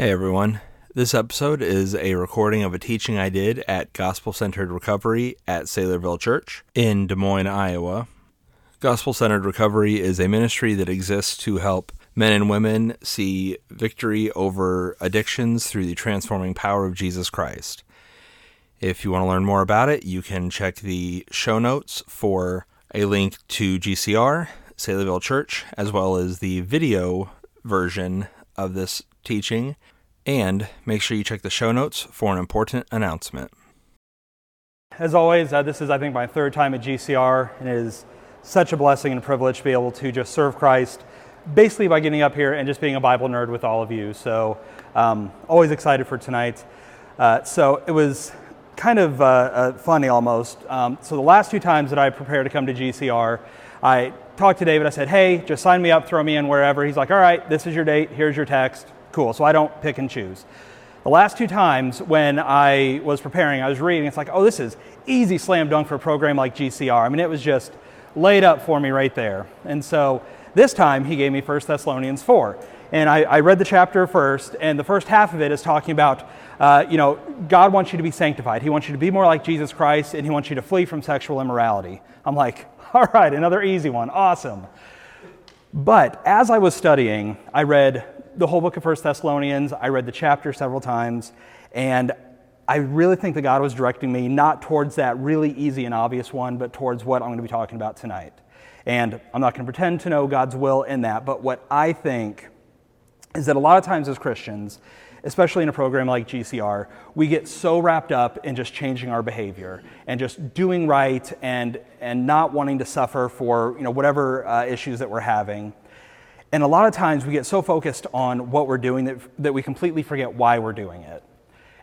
Hey everyone. This episode is a recording of a teaching I did at Gospel Centered Recovery at Saylorville Church in Des Moines, Iowa. Gospel Centered Recovery is a ministry that exists to help men and women see victory over addictions through the transforming power of Jesus Christ. If you want to learn more about it, you can check the show notes for a link to GCR, Saylorville Church, as well as the video version of this teaching. And make sure you check the show notes for an important announcement. As always, uh, this is, I think, my third time at GCR, and it is such a blessing and privilege to be able to just serve Christ basically by getting up here and just being a Bible nerd with all of you. So, um, always excited for tonight. Uh, so, it was kind of uh, uh, funny almost. Um, so, the last two times that I prepared to come to GCR, I talked to David. I said, Hey, just sign me up, throw me in wherever. He's like, All right, this is your date, here's your text. Cool. So, I don't pick and choose. The last two times when I was preparing, I was reading, it's like, oh, this is easy slam dunk for a program like GCR. I mean, it was just laid up for me right there. And so this time he gave me 1 Thessalonians 4. And I, I read the chapter first, and the first half of it is talking about, uh, you know, God wants you to be sanctified. He wants you to be more like Jesus Christ, and He wants you to flee from sexual immorality. I'm like, all right, another easy one. Awesome. But as I was studying, I read the whole book of First Thessalonians. I read the chapter several times, and I really think that God was directing me not towards that really easy and obvious one, but towards what I'm going to be talking about tonight. And I'm not going to pretend to know God's will in that, but what I think is that a lot of times as Christians, especially in a program like GCR, we get so wrapped up in just changing our behavior and just doing right and, and not wanting to suffer for you know, whatever uh, issues that we're having. And a lot of times we get so focused on what we're doing that, that we completely forget why we're doing it.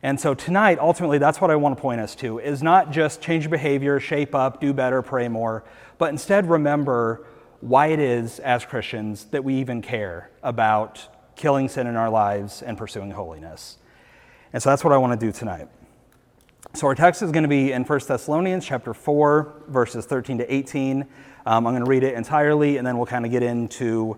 And so tonight, ultimately, that's what I want to point us to is not just change behavior, shape up, do better, pray more, but instead remember why it is as Christians that we even care about killing sin in our lives and pursuing holiness. And so that's what I want to do tonight. So our text is going to be in 1 Thessalonians chapter 4, verses 13 to 18. Um, I'm going to read it entirely, and then we'll kind of get into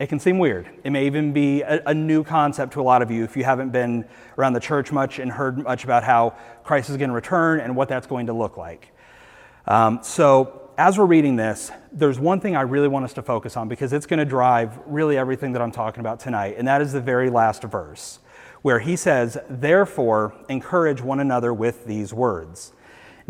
it can seem weird. It may even be a, a, new concept to a lot of you if you haven't been around the church much and heard much about how Christ is going to return and what that's going to look like. Um, so, as we're reading this, there's one thing I really want us to focus on because it's going to drive really everything that I'm talking about tonight, and that is the very last verse, where he says, Therefore, encourage one another with these words.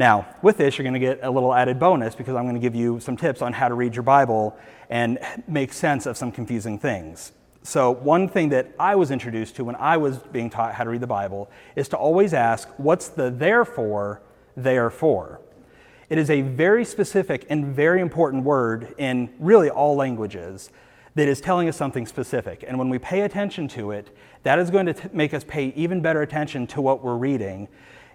Now, with this, you're going to get a little added bonus because I'm going to give you some tips on how to read your Bible and make sense of some confusing things. So, one thing that I was introduced to when I was being taught how to read the Bible is to always ask, What's the therefore, therefore? It is a very specific and very important word in really all languages that is telling us something specific. And when we pay attention to it, that is going to t- make us pay even better attention to what we're reading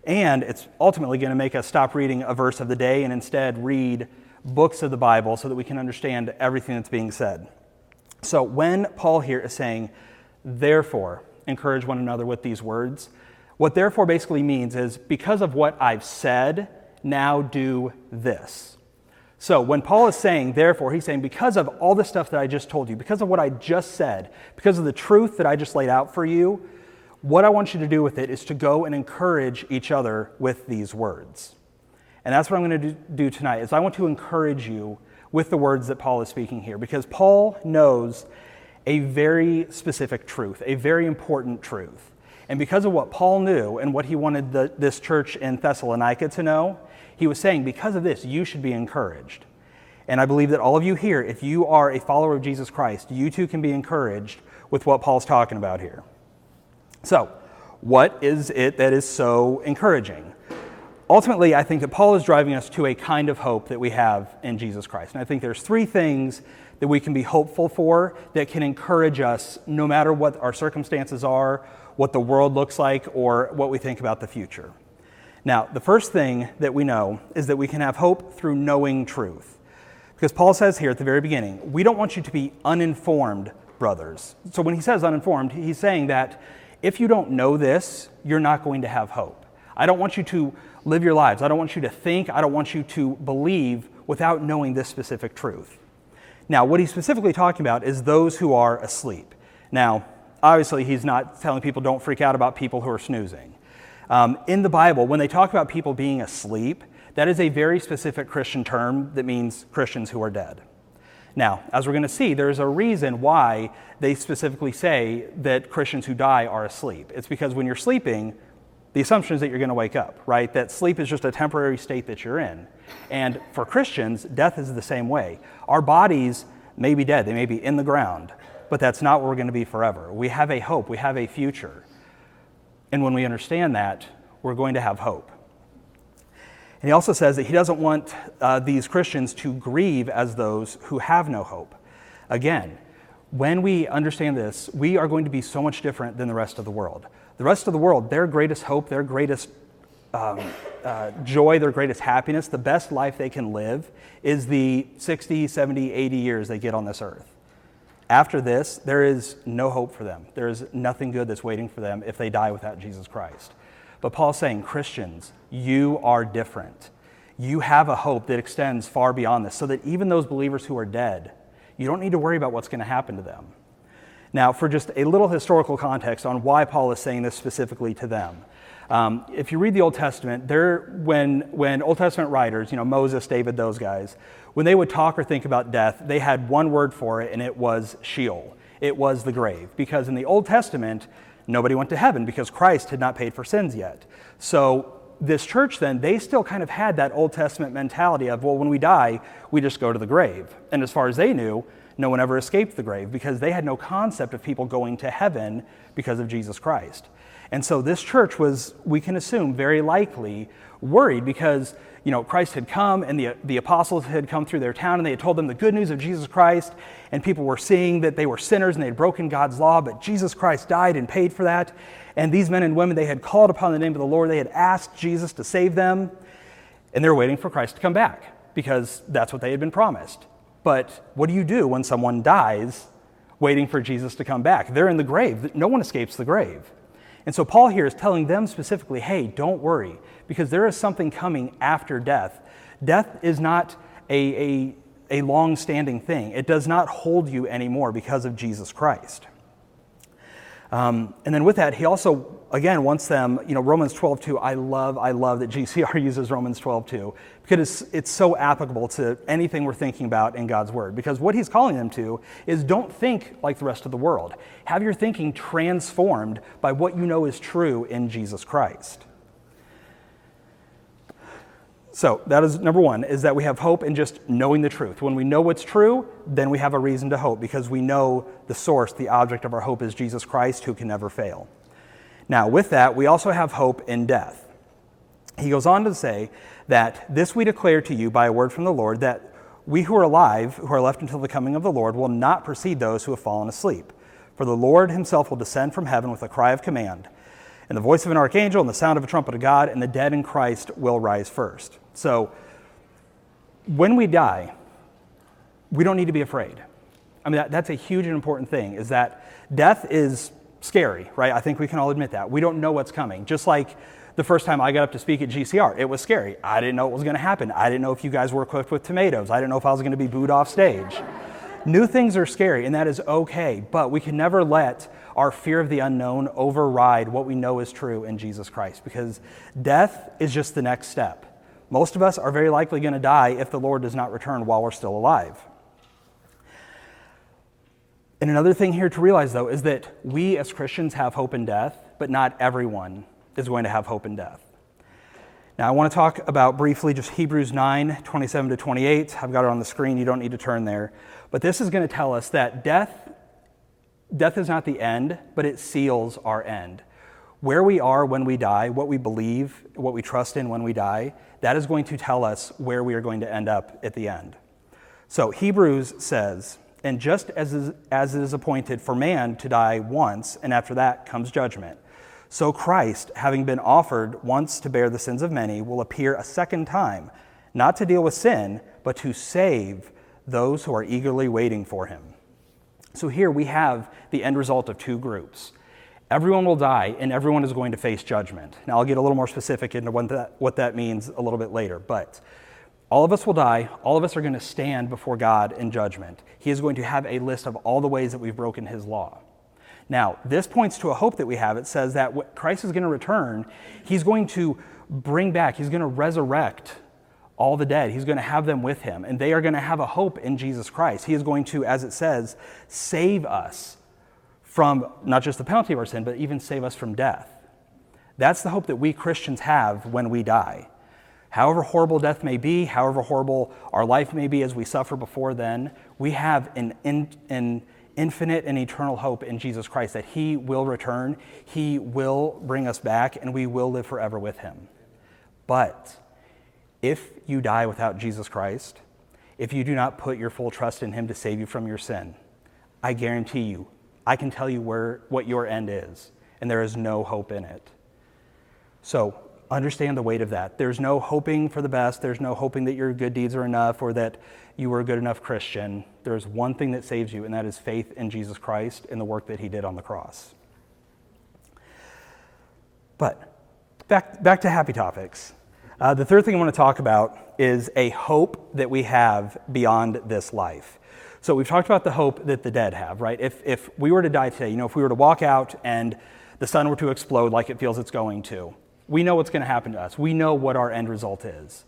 and it's ultimately going to make us stop reading a verse of the day and instead read books of the Bible so that we can understand everything that's being said. So when Paul here is saying, therefore, encourage one another with these words, what therefore basically means is because of what I've said, now do this. So when Paul is saying, therefore, he's saying, because of all the stuff that I just told you, because of what I just said, because of the truth that I just laid out for you, what I want you to do with it is to go and encourage each other with these words. And that's what I'm going to do tonight is I want to encourage you with the words that Paul is speaking here because Paul knows a very specific truth, a very important truth. And because of what Paul knew and what he wanted the, this church in Thessalonica to know, He was saying, because of this, you should be encouraged. And I believe that all of you here, if you are a follower of Jesus Christ, you too can be encouraged with what Paul's talking about here. So, what is it that is so encouraging? Ultimately, I think that Paul is driving us to a kind of hope that we have in Jesus Christ. And I think there's three things that we can be hopeful for that can encourage us no matter what our circumstances are, what the world looks like, or what we think about the future. Now, the first thing that we know is that we can have hope through knowing truth. Because Paul says here at the very beginning, we don't want you to be uninformed, brothers. So when he says uninformed, he's saying that if you don't know this, you're not going to have hope. I don't want you to live your lives. I don't want you to think. I don't want you to believe without knowing this specific truth. Now, what he's specifically talking about is those who are asleep. Now, obviously, he's not telling people don't freak out about people who are snoozing. Um, in the Bible, when they talk about people being asleep, that is a very specific Christian term that means Christians who are dead. Now, as we're going to see, there's a reason why they specifically say that Christians who die are asleep. It's because when you're sleeping, the assumption is that you're going to wake up, right? That sleep is just a temporary state that you're in. And for Christians, death is the same way. Our bodies may be dead, they may be in the ground, but that's not where we're going to be forever. We have a hope, we have a future. And when we understand that, we're going to have hope. And he also says that he doesn't want uh, these Christians to grieve as those who have no hope. Again, when we understand this, we are going to be so much different than the rest of the world. The rest of the world, their greatest hope, their greatest um, uh, joy, their greatest happiness, the best life they can live is the 60, 70, 80 years they get on this earth. After this, there is no hope for them. There is nothing good that's waiting for them if they die without Jesus Christ. But Paul's saying, Christians, you are different. You have a hope that extends far beyond this, so that even those believers who are dead, you don't need to worry about what's going to happen to them. Now, for just a little historical context on why Paul is saying this specifically to them. Um, if you read the Old Testament, there, when, when Old Testament writers, you know, Moses, David, those guys, when they would talk or think about death, they had one word for it, and it was Sheol. It was the grave. Because in the Old Testament, nobody went to heaven because Christ had not paid for sins yet. So this church then, they still kind of had that Old Testament mentality of, well, when we die, we just go to the grave. And as far as they knew, no one ever escaped the grave because they had no concept of people going to heaven because of Jesus Christ. And so this church was, we can assume, very likely worried because you know Christ had come and the, the apostles had come through their town and they had told them the good news of Jesus Christ, and people were seeing that they were sinners and they had broken God's law, but Jesus Christ died and paid for that. And these men and women, they had called upon the name of the Lord, they had asked Jesus to save them, and they were waiting for Christ to come back because that's what they had been promised. But what do you do when someone dies waiting for Jesus to come back? They're in the grave. No one escapes the grave. And so Paul here is telling them specifically hey, don't worry, because there is something coming after death. Death is not a, a, a long standing thing, it does not hold you anymore because of Jesus Christ. Um, and then with that, he also, again, wants them, you know, Romans 12, 2, I love, I love that GCR uses Romans 12, 2, because it's, it's so applicable to anything we're thinking about in God's Word. Because what he's calling them to is don't think like the rest of the world. Have your thinking transformed by what you know is true in Jesus Christ. So that is number one, is that we have hope in just knowing the truth. When we know what's true, then we have a reason to hope because we know the source, the object of our hope is Jesus Christ, who can never fail. Now, with that, we also have hope in death. He goes on to say that this we declare to you by a word from the Lord, that we who are alive, who are left until the coming of the Lord, will not precede those who have fallen asleep. For the Lord himself will descend from heaven with a cry of command, and the voice of an archangel, and the sound of a trumpet of God, and the dead in Christ will rise first. So, when we die, we don't need to be afraid. I mean, that, that's a huge and important thing is that death is scary, right? I think we can all admit that. We don't know what's coming. Just like the first time I got up to speak at GCR, it was scary. I didn't know what was going to happen. I didn't know if you guys were equipped with tomatoes. I didn't know if I was going to be booed off stage. New things are scary, and that is okay, but we can never let our fear of the unknown override what we know is true in Jesus Christ because death is just the next step. Most of us are very likely going to die if the Lord does not return while we're still alive. And another thing here to realize, though, is that we as Christians have hope in death, but not everyone is going to have hope in death. Now, I want to talk about briefly just Hebrews 9 27 to 28. I've got it on the screen. You don't need to turn there. But this is going to tell us that death, death is not the end, but it seals our end. Where we are when we die, what we believe, what we trust in when we die, that is going to tell us where we are going to end up at the end. So, Hebrews says, and just as, is, as it is appointed for man to die once, and after that comes judgment, so Christ, having been offered once to bear the sins of many, will appear a second time, not to deal with sin, but to save those who are eagerly waiting for him. So here we have the end result of two groups. Everyone will die, and everyone is going to face judgment. Now, I'll get a little more specific into what that, what that means a little bit later, but all of us will die. All of us are going to stand before God in judgment. He is going to have a list of all the ways that we've broken his law. Now, this points to a hope that we have. It says that Christ is going to return. He's going to bring back, he's going to resurrect all the dead. He's going to have them with him, and they are going to have a hope in Jesus Christ. He is going to, as it says, save us from not just the penalty of our sin, but even save us from death. That's the hope that we Christians have when we die. However horrible death may be, however horrible our life may be as we suffer before then, we have an, in, an infinite and eternal hope in Jesus Christ that He will return, He will bring us back, and we will live forever with Him. But if you die without Jesus Christ, if you do not put your full trust in Him to save you from your sin, I guarantee you, I can tell you where, what your end is, and there is no hope in it. So understand the weight of that. There's no hoping for the best. There's no hoping that your good deeds are enough or that you were a good enough Christian. There's one thing that saves you, and that is faith in Jesus Christ and the work that he did on the cross. But back, back to happy topics. Uh, the third thing I want to talk about is a hope that we have beyond this life. So we've talked about the hope that the dead have, right? If, if we were to die today, you know, if we were to walk out and the sun were to explode like it feels it's going to, we know what's going to happen to us. We know what our end result is.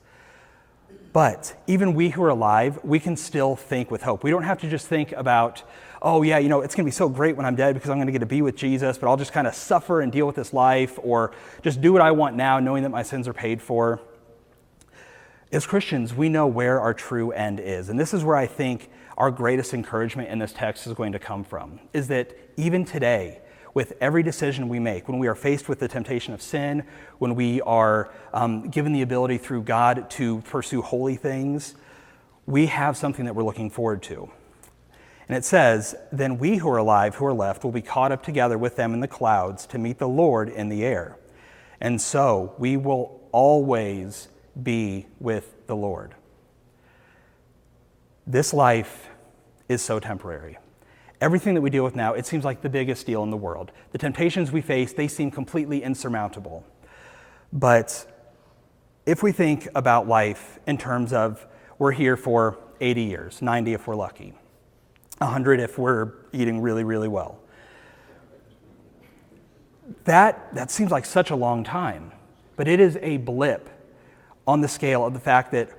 But even we who are alive, we can still think with hope. We don't have to just think about, oh, yeah, you know, it's going to be so great when I'm dead because I'm going to get to be with Jesus, but I'll just kind of suffer and deal with this life or just do what I want now, knowing that my sins are paid for. As Christians, we know where our true end is. And this is where I think our greatest encouragement in this text is going to come from, is that even today, with every decision we make. When we are faced with the temptation of sin, when we are um, given the ability through God to pursue holy things, we have something that we're looking forward to. And it says, Then we who are alive, who are left, will be caught up together with them in the clouds to meet the Lord in the air. And so we will always be with the Lord. This life is so temporary. Everything that we deal with now, it seems like the biggest deal in the world. The temptations we face, they seem completely insurmountable. But if we think about life in terms of we're here for 80 years, 90 if we're lucky, 100 if we're eating really, really well, that, that seems like such a long time. But it is a blip on the scale of the fact that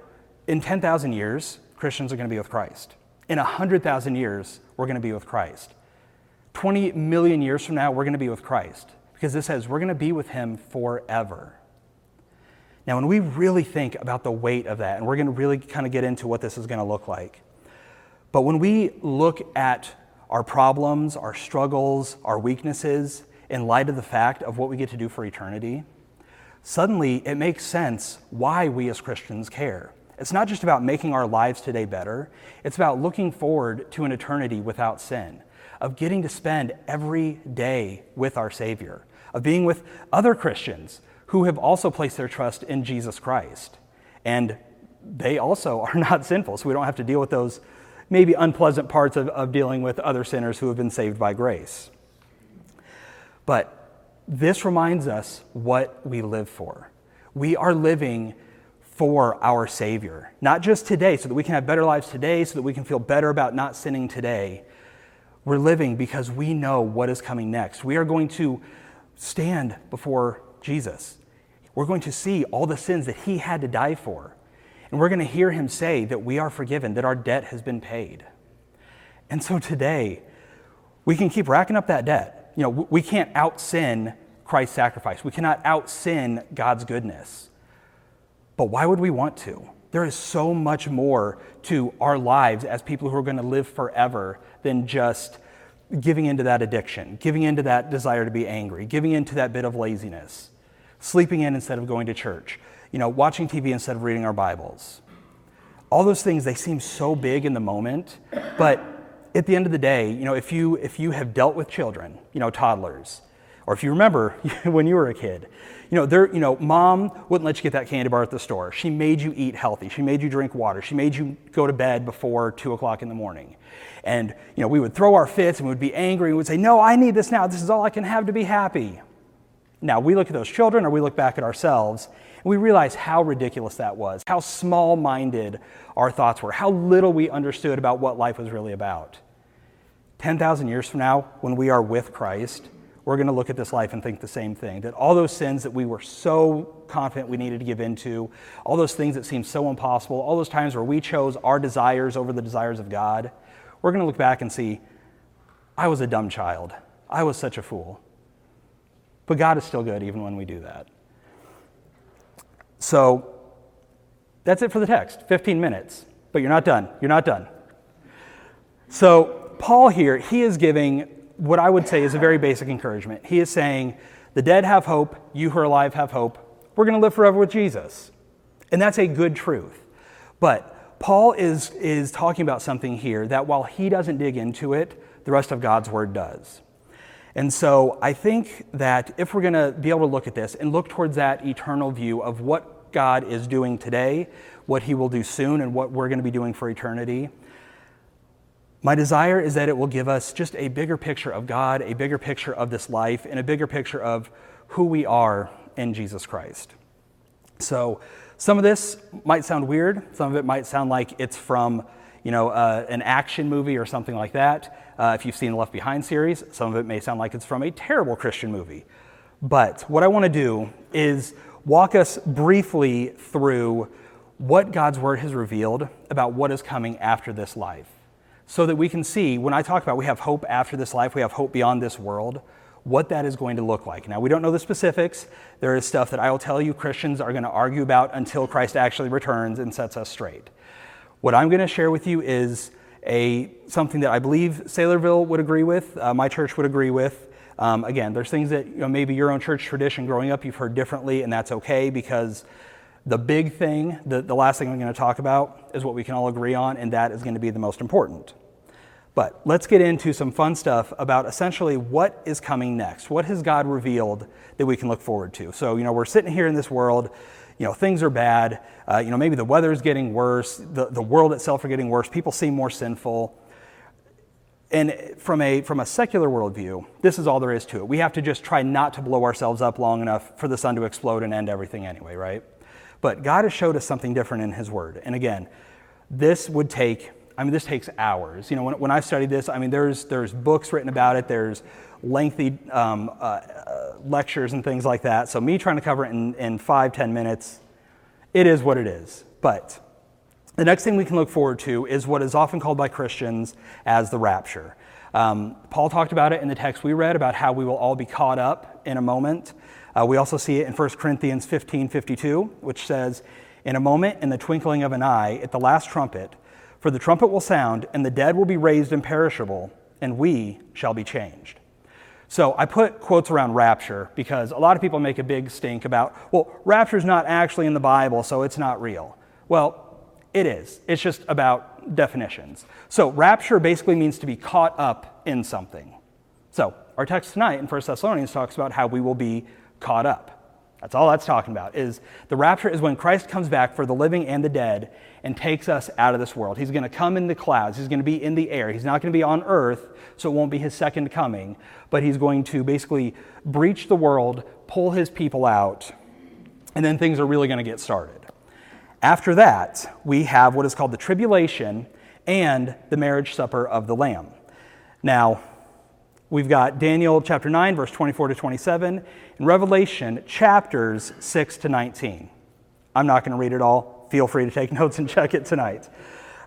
in 10,000 years, Christians are going to be with Christ. In 100,000 years, we're going to be with Christ. 20 million years from now, we're going to be with Christ because this says we're going to be with him forever. Now, when we really think about the weight of that, and we're going to really kind of get into what this is going to look like, but when we look at our problems, our struggles, our weaknesses, in light of the fact of what we get to do for eternity, suddenly it makes sense why we as Christians care. It's not just about making our lives today better, it's about looking forward to an eternity without sin, of getting to spend every day with our Savior, of being with other Christians who have also placed their trust in Jesus Christ. And they also are not sinful, so we don't have to deal with those maybe unpleasant parts of, of dealing with other sinners who have been saved by grace. But this reminds us what we live for. We are living for our Savior. Not just today, so that we can have better lives today, so that we can feel better about not sinning today. We're living because we know what is coming next. We are going to stand before Jesus. We're going to see all the sins that He had to die for. And we're going to hear Him say that we are forgiven, that our debt has been paid. And so today, we can keep racking up that debt. You know, we can't out sin Christ's sacrifice. We cannot out sin God's goodness. But why would we want to? There is so much more to our lives as people who are going to live forever than just giving into that addiction, giving into that desire to be angry, giving into that bit of laziness, sleeping in instead of going to church, you know, watching TV instead of reading our Bibles. All those things, they seem so big in the moment, but at the end of the day, you know, if you, if you have dealt with children, you know, toddlers, or if you remember when you were a kid, you know, there, you know, mom wouldn't let you get that candy bar at the store. She made you eat healthy. She made you drink water. She made you go to bed before two o'clock in the morning. And, you know, we would throw our fits and we would be angry and we would say, no, I need this now. This is all I can have to be happy. Now, we look at those children or we look back at ourselves and we realize how ridiculous that was, how small minded our thoughts were, how little we understood about what life was really about. 10,000 years from now, when we are with Christ, we're going to look at this life and think the same thing that all those sins that we were so confident we needed to give into, all those things that seemed so impossible, all those times where we chose our desires over the desires of God, we're going to look back and see, I was a dumb child. I was such a fool. But God is still good even when we do that. So that's it for the text 15 minutes. But you're not done. You're not done. So, Paul here, he is giving what I would say is a very basic encouragement. He is saying, The dead have hope, you who are alive have hope. We're going to live forever with Jesus. And that's a good truth. But Paul is, is talking about something here that while he doesn't dig into it, the rest of God's word does. And so I think that if we're going to be able to look at this and look towards that eternal view of what God is doing today, what he will do soon, and what we're going to be doing for eternity, my desire is that it will give us just a bigger picture of God, a bigger picture of this life, and a bigger picture of who we are in Jesus Christ. So, some of this might sound weird. Some of it might sound like it's from, you know, uh, an action movie or something like that. Uh, if you've seen the Left Behind series, some of it may sound like it's from a terrible Christian movie. But what I want to do is walk us briefly through what God's Word has revealed about what is coming after this life so that we can see when I talk about we have hope after this life, we have hope beyond this world, what that is going to look like. Now, we don't know the specifics. There is stuff that I will tell you Christians are going to argue about until Christ actually returns and sets us straight. What I'm going to share with you is a, something that I believe Saylorville would agree with, uh, my church would agree with. Um, again, there's things that you know, maybe your own church tradition growing up you've heard differently, and that's okay because the big thing, the, the last thing I'm going to talk about, is what we can all agree on, and that is going to be the most important. But let's get into some fun stuff about essentially what is coming next. What has God revealed that we can look forward to? So, you know, we're sitting here in this world, you know, things are bad. Uh, you know, maybe the weather is getting worse, the, the world itself are getting worse, people seem more sinful. And from a, from a secular worldview, this is all there is to it. We have to just try not to blow ourselves up long enough for the sun to explode and end everything anyway, right? But God has showed us something different in His Word. And again, this would take, I mean, this takes hours. You know, when, when I studied this, I mean, there's, there's books written about it, there's lengthy um, uh, uh, lectures and things like that. So, me trying to cover it in, in five, ten minutes, it is what it is. But the next thing we can look forward to is what is often called by Christians as the rapture. Um, Paul talked about it in the text we read about how we will all be caught up in a moment. Uh, we also see it in 1 Corinthians 15 52, which says, In a moment, in the twinkling of an eye, at the last trumpet, for the trumpet will sound, and the dead will be raised imperishable, and we shall be changed. So I put quotes around rapture because a lot of people make a big stink about, well, rapture is not actually in the Bible, so it's not real. Well, it is. It's just about definitions. So rapture basically means to be caught up in something. So our text tonight in 1 Thessalonians talks about how we will be caught up. That's all that's talking about is the rapture is when Christ comes back for the living and the dead and takes us out of this world. He's going to come in the clouds. He's going to be in the air. He's not going to be on earth, so it won't be his second coming, but he's going to basically breach the world, pull his people out, and then things are really going to get started. After that, we have what is called the tribulation and the marriage supper of the Lamb. Now, We've got Daniel chapter 9, verse 24 to 27, and Revelation chapters 6 to 19. I'm not going to read it all. Feel free to take notes and check it tonight.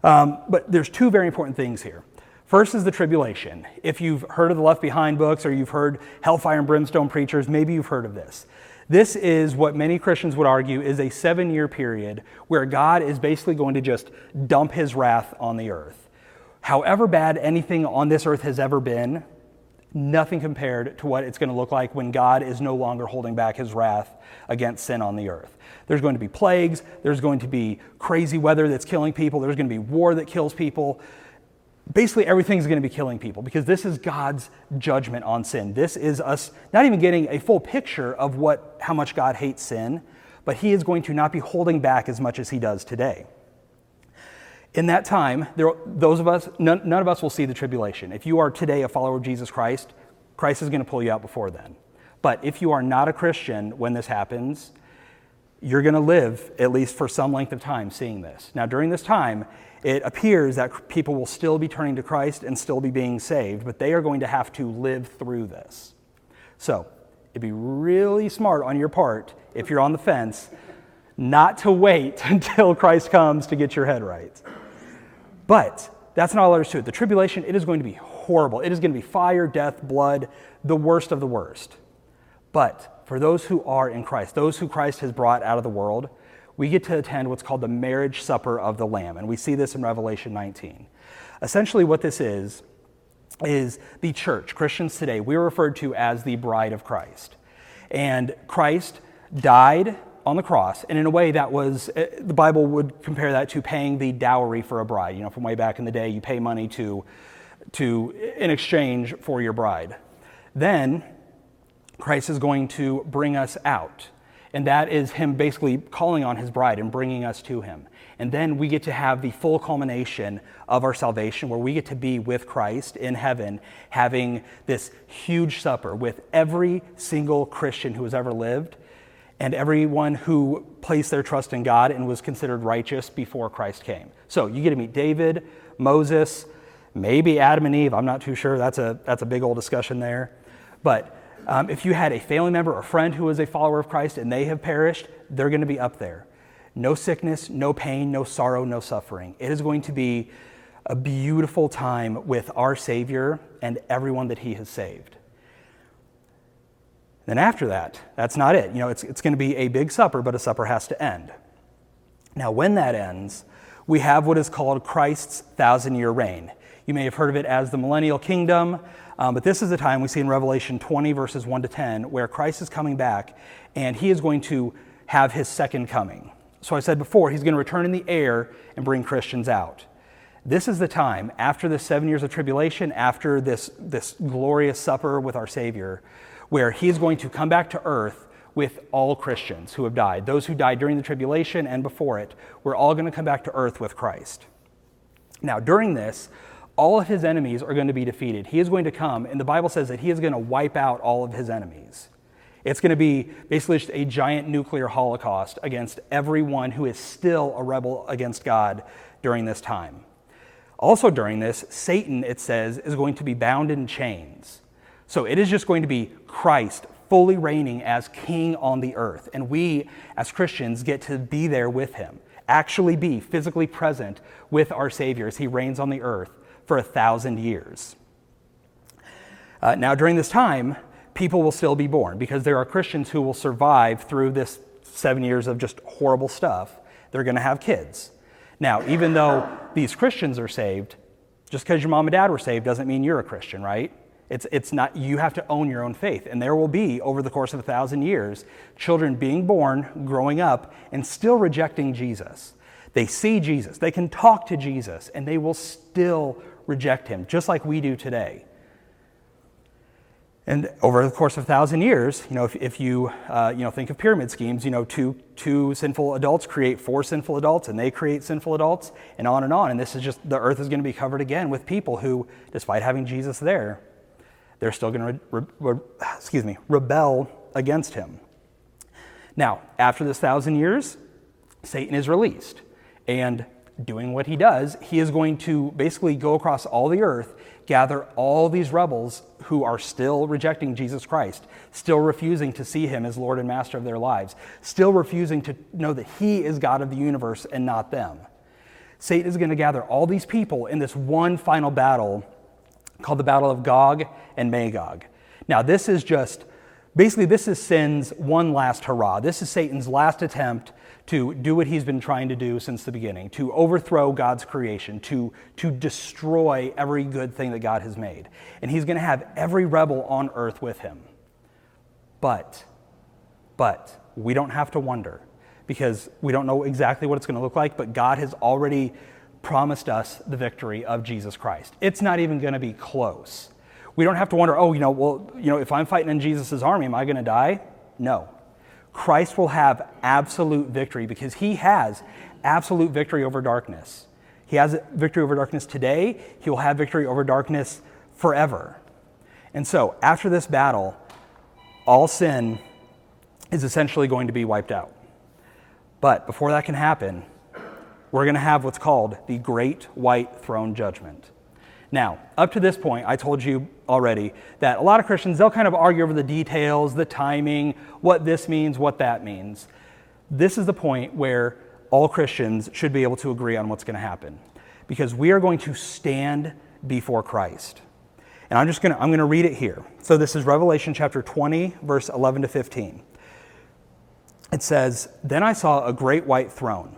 Um, but there's two very important things here. First is the tribulation. If you've heard of the Left Behind books or you've heard Hellfire and Brimstone preachers, maybe you've heard of this. This is what many Christians would argue is a seven year period where God is basically going to just dump his wrath on the earth. However bad anything on this earth has ever been, nothing compared to what it's going to look like when God is no longer holding back his wrath against sin on the earth. There's going to be plagues, there's going to be crazy weather that's killing people, there's going to be war that kills people. Basically, everything's going to be killing people because this is God's judgment on sin. This is us not even getting a full picture of what, how much God hates sin, but He is going to not be holding back as much as He does today. In that time, there, those of us, none, none of us will see the tribulation. If you are today a follower of Jesus Christ, Christ is going to pull you out before then. But if you are not a Christian when this happens, you're going to live, at least for some length of time, seeing this. Now, during this time, it appears that people will still be turning to Christ and still be being saved, but they are going to have to live through this. So, it'd be really smart on your part, if you're on the fence, not to wait until Christ comes to get your head right. But that's not all there is to it. The tribulation, it is going to be horrible. It is going to be fire, death, blood, the worst of the worst. But for those who are in Christ, those who Christ has brought out of the world, we get to attend what's called the marriage supper of the Lamb. And we see this in Revelation 19. Essentially, what this is, is the church, Christians today, we're referred to as the bride of Christ. And Christ died on the cross, and in a way that was, eh, the Bible would compare that to paying the dowry for a bride. You know, from way back in the day, you pay money to, to in exchange for your bride. Then Christ is going to bring us out, and that is Him basically calling on His bride and bringing us to Him. And then we get to have the full culmination of our salvation where we get to be with Christ in heaven, having this huge supper with every single Christian who has ever lived and everyone who placed their trust in God and was considered righteous before Christ came. So you get to meet David, Moses, maybe Adam and Eve. I'm not too sure. That's a, that's a big old discussion there. But um, if you had a family member or friend who was a follower of Christ and they have perished, they're going to be up there. No sickness, no pain, no sorrow, no suffering. It is going to be a beautiful time with our Savior and everyone that He has saved. Then after that, that's not it. You know, it's, it's going to be a big supper, but a supper has to end. Now, when that ends, we have what is called Christ's thousand year reign. You may have heard of it as the millennial kingdom, um, but this is the time we see in Revelation 20, verses 1 to 10, where Christ is coming back and he is going to have his second coming. So I said before, he's going to return in the air and bring Christians out. This is the time, after the seven years of tribulation, after this, this glorious supper with our Savior, where he is going to come back to earth with all Christians who have died. Those who died during the tribulation and before it, we're all going to come back to earth with Christ. Now, during this, all of his enemies are going to be defeated. He is going to come, and the Bible says that he is going to wipe out all of his enemies. It's going to be basically just a giant nuclear holocaust against everyone who is still a rebel against God during this time. Also, during this, Satan, it says, is going to be bound in chains. So it is just going to be Christ fully reigning as king on the earth. And we, as Christians, get to be there with him, actually be physically present with our Savior as he reigns on the earth for a thousand years. Uh, now, during this time, people will still be born because there are Christians who will survive through this seven years of just horrible stuff. They're going to have kids. Now, even though these Christians are saved, just because your mom and dad were saved doesn't mean you're a Christian, right? It's, it's not, you have to own your own faith. And there will be, over the course of a thousand years, children being born, growing up, and still rejecting Jesus. They see Jesus, they can talk to Jesus, and they will still reject him, just like we do today. And over the course of a thousand years, you know, if, if you, uh, you know, think of pyramid schemes, you know, two, two sinful adults create four sinful adults, and they create sinful adults, and on and on. And this is just, the earth is going to be covered again with people who, despite having Jesus there, they're still going to re- re- excuse me, rebel against him. Now, after this thousand years, Satan is released. And doing what he does, he is going to basically go across all the earth, gather all these rebels who are still rejecting Jesus Christ, still refusing to see him as Lord and Master of their lives, still refusing to know that he is God of the universe and not them. Satan is going to gather all these people in this one final battle called the Battle of Gog and Magog. Now, this is just Basically, this is sin's one last hurrah. This is Satan's last attempt to do what he's been trying to do since the beginning to overthrow God's creation, to, to destroy every good thing that God has made. And he's going to have every rebel on earth with him. But, but, we don't have to wonder because we don't know exactly what it's going to look like, but God has already promised us the victory of Jesus Christ. It's not even going to be close. We don't have to wonder, oh, you know, well, you know, if I'm fighting in Jesus' army, am I going to die? No. Christ will have absolute victory because he has absolute victory over darkness. He has victory over darkness today, he will have victory over darkness forever. And so, after this battle, all sin is essentially going to be wiped out. But before that can happen, we're going to have what's called the Great White Throne Judgment. Now, up to this point, I told you already that a lot of Christians, they'll kind of argue over the details, the timing, what this means, what that means. This is the point where all Christians should be able to agree on what's going to happen because we are going to stand before Christ. And I'm just going to I'm going to read it here. So this is Revelation chapter 20 verse 11 to 15. It says, "Then I saw a great white throne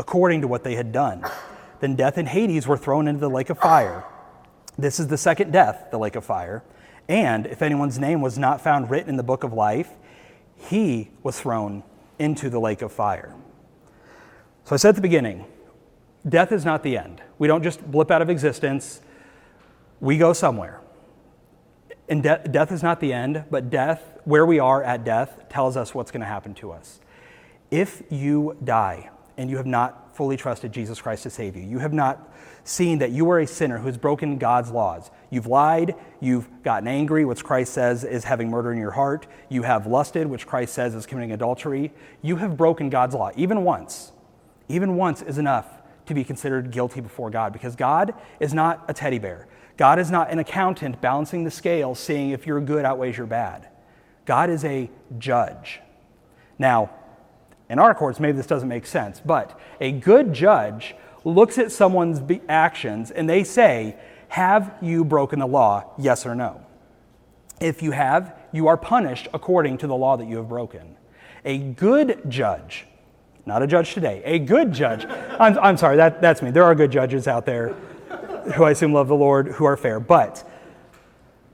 according to what they had done. Then death and Hades were thrown into the lake of fire. This is the second death, the lake of fire. And if anyone's name was not found written in the book of life, he was thrown into the lake of fire. So I said at the beginning, death is not the end. We don't just blip out of existence, we go somewhere. And de- death is not the end, but death, where we are at death, tells us what's going to happen to us. If you die, and you have not fully trusted Jesus Christ to save you. You have not seen that you are a sinner who has broken God's laws. You've lied, you've gotten angry, which Christ says is having murder in your heart. You have lusted, which Christ says is committing adultery. You have broken God's law, even once. Even once is enough to be considered guilty before God because God is not a teddy bear. God is not an accountant balancing the scale, seeing if your good outweighs your bad. God is a judge. Now, in our courts, maybe this doesn't make sense, but a good judge looks at someone's actions and they say, Have you broken the law? Yes or no. If you have, you are punished according to the law that you have broken. A good judge, not a judge today, a good judge, I'm, I'm sorry, that, that's me. There are good judges out there who I assume love the Lord, who are fair, but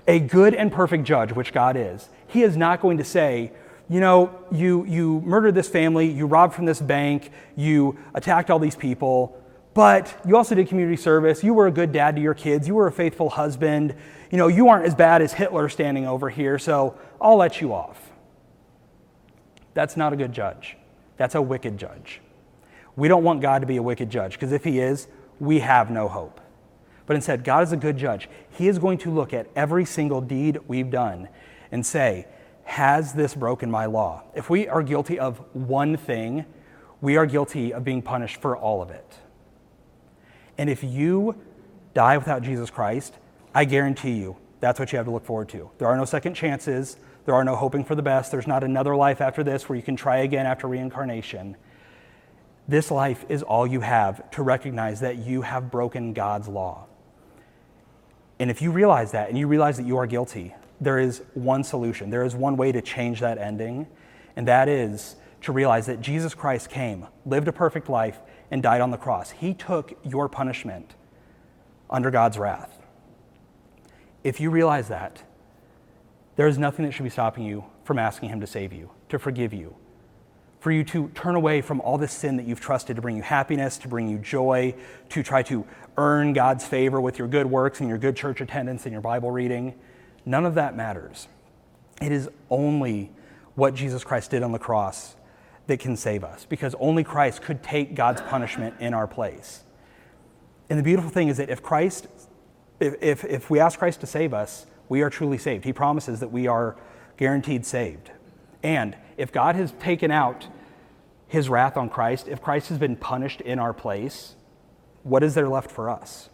a good and perfect judge, which God is, he is not going to say, you know, you, you murdered this family, you robbed from this bank, you attacked all these people, but you also did community service. You were a good dad to your kids, you were a faithful husband. You know, you aren't as bad as Hitler standing over here, so I'll let you off. That's not a good judge. That's a wicked judge. We don't want God to be a wicked judge because if he is, we have no hope. But instead, God is a good judge. He is going to look at every single deed we've done and say, has this broken my law? If we are guilty of one thing, we are guilty of being punished for all of it. And if you die without Jesus Christ, I guarantee you that's what you have to look forward to. There are no second chances, there are no hoping for the best, there's not another life after this where you can try again after reincarnation. This life is all you have to recognize that you have broken God's law. And if you realize that and you realize that you are guilty, there is one solution. There is one way to change that ending, and that is to realize that Jesus Christ came, lived a perfect life, and died on the cross. He took your punishment under God's wrath. If you realize that, there is nothing that should be stopping you from asking Him to save you, to forgive you, for you to turn away from all this sin that you've trusted to bring you happiness, to bring you joy, to try to earn God's favor with your good works and your good church attendance and your Bible reading None of that matters. It is only what Jesus Christ did on the cross that can save us, because only Christ could take God's punishment in our place. And the beautiful thing is that if Christ, if, if, if we ask Christ to save us, we are truly saved. He promises that we are guaranteed saved. And if God has taken out his wrath on Christ, if Christ has been punished in our place, what is there left for us?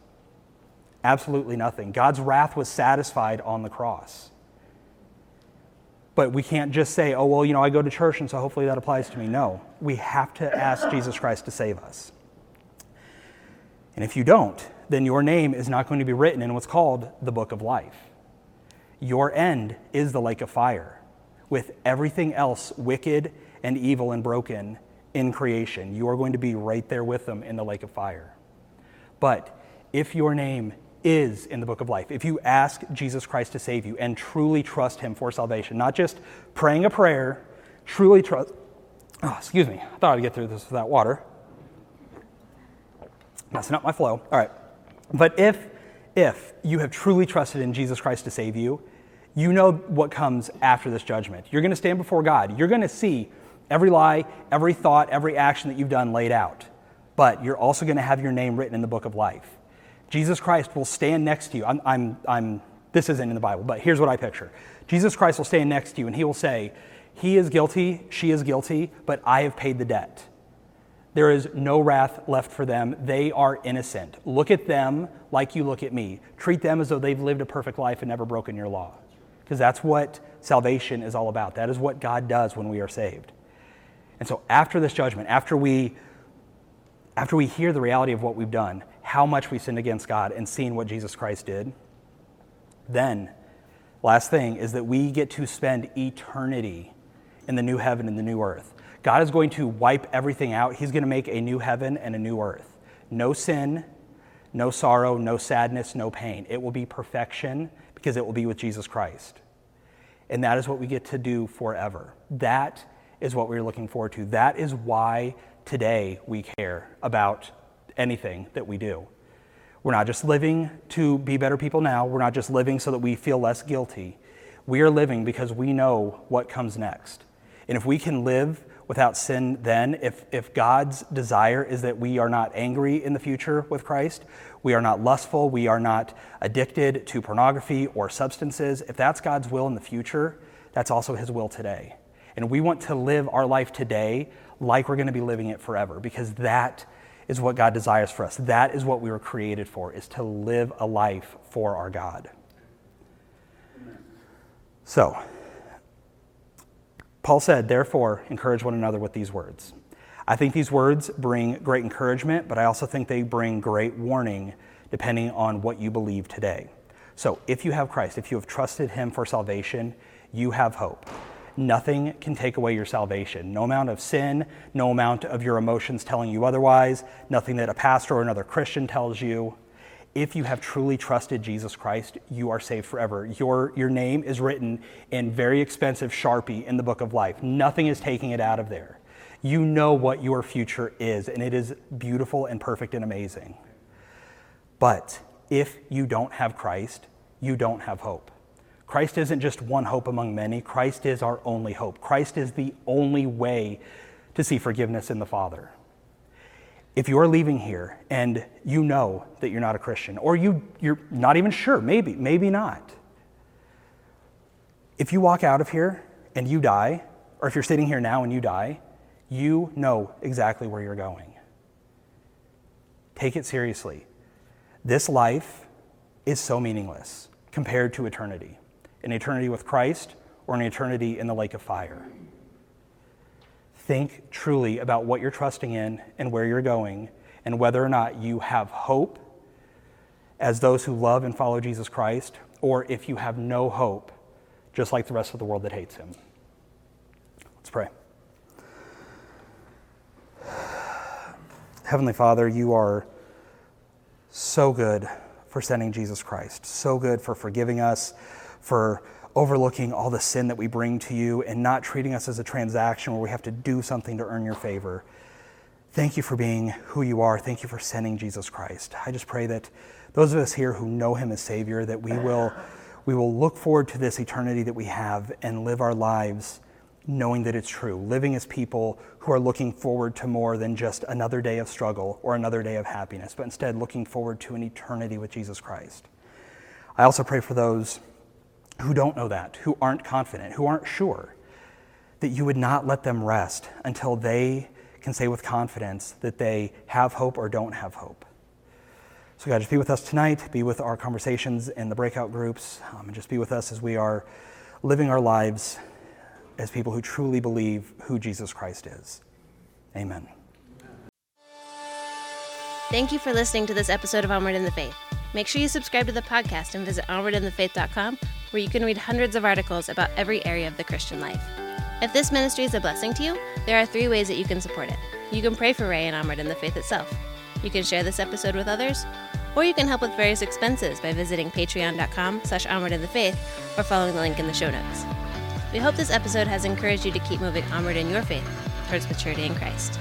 Absolutely nothing. God's wrath was satisfied on the cross. But we can't just say, oh, well, you know, I go to church and so hopefully that applies to me. No, we have to ask Jesus Christ to save us. And if you don't, then your name is not going to be written in what's called the book of life. Your end is the lake of fire, with everything else wicked and evil and broken in creation. You are going to be right there with them in the lake of fire. But if your name is in the book of life, if you ask Jesus Christ to save you and truly trust him for salvation, not just praying a prayer, truly trust. Oh, excuse me. I thought I'd get through this without water. Messing up my flow. All right. But if if you have truly trusted in Jesus Christ to save you, you know what comes after this judgment. You're going to stand before God. You're going to see every lie, every thought, every action that you've done laid out. But you're also going to have your name written in the book of life. Jesus Christ will stand next to you. I'm, I'm, I'm, this isn't in the Bible, but here's what I picture Jesus Christ will stand next to you and he will say, He is guilty, she is guilty, but I have paid the debt. There is no wrath left for them. They are innocent. Look at them like you look at me. Treat them as though they've lived a perfect life and never broken your law. Because that's what salvation is all about. That is what God does when we are saved. And so after this judgment, after we after we hear the reality of what we've done, how much we sinned against God and seeing what Jesus Christ did, then last thing is that we get to spend eternity in the new heaven and the new earth. God is going to wipe everything out. He's going to make a new heaven and a new earth. No sin, no sorrow, no sadness, no pain. It will be perfection because it will be with Jesus Christ. And that is what we get to do forever. That is what we're looking forward to. That is why today we care about anything that we do. We're not just living to be better people now, we're not just living so that we feel less guilty. We are living because we know what comes next. And if we can live without sin then, if, if God's desire is that we are not angry in the future with Christ, we are not lustful, we are not addicted to pornography or substances, if that's God's will in the future, that's also His will today. And we want to live our life today like we're going to be living it forever because that is what God desires for us. That is what we were created for, is to live a life for our God. So, Paul said, therefore, encourage one another with these words. I think these words bring great encouragement, but I also think they bring great warning depending on what you believe today. So, if you have Christ, if you have trusted Him for salvation, you have hope. Nothing can take away your salvation. No amount of sin, no amount of your emotions telling you otherwise, nothing that a pastor or another Christian tells you. If you have truly trusted Jesus Christ, you are saved forever. Your, your name is written in very expensive Sharpie in the book of life. Nothing is taking it out of there. You know what your future is, and it is beautiful and perfect and amazing. But if you don't have Christ, you don't have hope. Christ isn't just one hope among many, Christ is our only hope. Christ is the only way to see forgiveness in the Father. If you're leaving here and you know that you're not a Christian, or you, you're not even sure, maybe, maybe not, if you walk out of here and you die, or if you're sitting here now and you die, you know exactly where you're going. Take it seriously. This life is so meaningless compared to eternity an eternity with Christ or an eternity in the lake of fire. Think truly about what you're trusting in and where you're going, and whether or not you have hope as those who love and follow Jesus Christ, or if you have no hope, just like the rest of the world that hates him. Let's pray. Heavenly Father, you are so good for sending Jesus Christ, so good for forgiving us for overlooking all the sin that we bring to you and not treating us as a transaction where we have to do something to earn your favor. Thank you for being who you are. Thank you for sending Jesus Christ. I just pray that those of us here who know him as Savior, that we will, we will look forward to this eternity that we have and live our lives knowing that it's true, living as people who are looking forward to more than just another day of struggle or another day of happiness, but instead looking forward to an eternity with Jesus Christ. I also pray for those who don't know that, who aren't confident, who aren't sure, that you would not let them rest until they can say with confidence that they have hope or don't have hope. So, God, just be with us tonight, be with our conversations in the breakout groups, um, and just be with us as we are living our lives as people who truly believe who Jesus Christ is. Amen. Thank you for listening to this episode of Onward in the Faith. Make sure you subscribe to the podcast and visit onwardinthefaith.com, where you can read hundreds of articles about every area of the Christian life. If this ministry is a blessing to you, there are three ways that you can support it. You can pray for Ray and Onward in the Faith itself. You can share this episode with others, or you can help with various expenses by visiting patreon.com slash onward in the faith or following the link in the show notes. We hope this episode has encouraged you to keep moving onward in your faith towards maturity in Christ.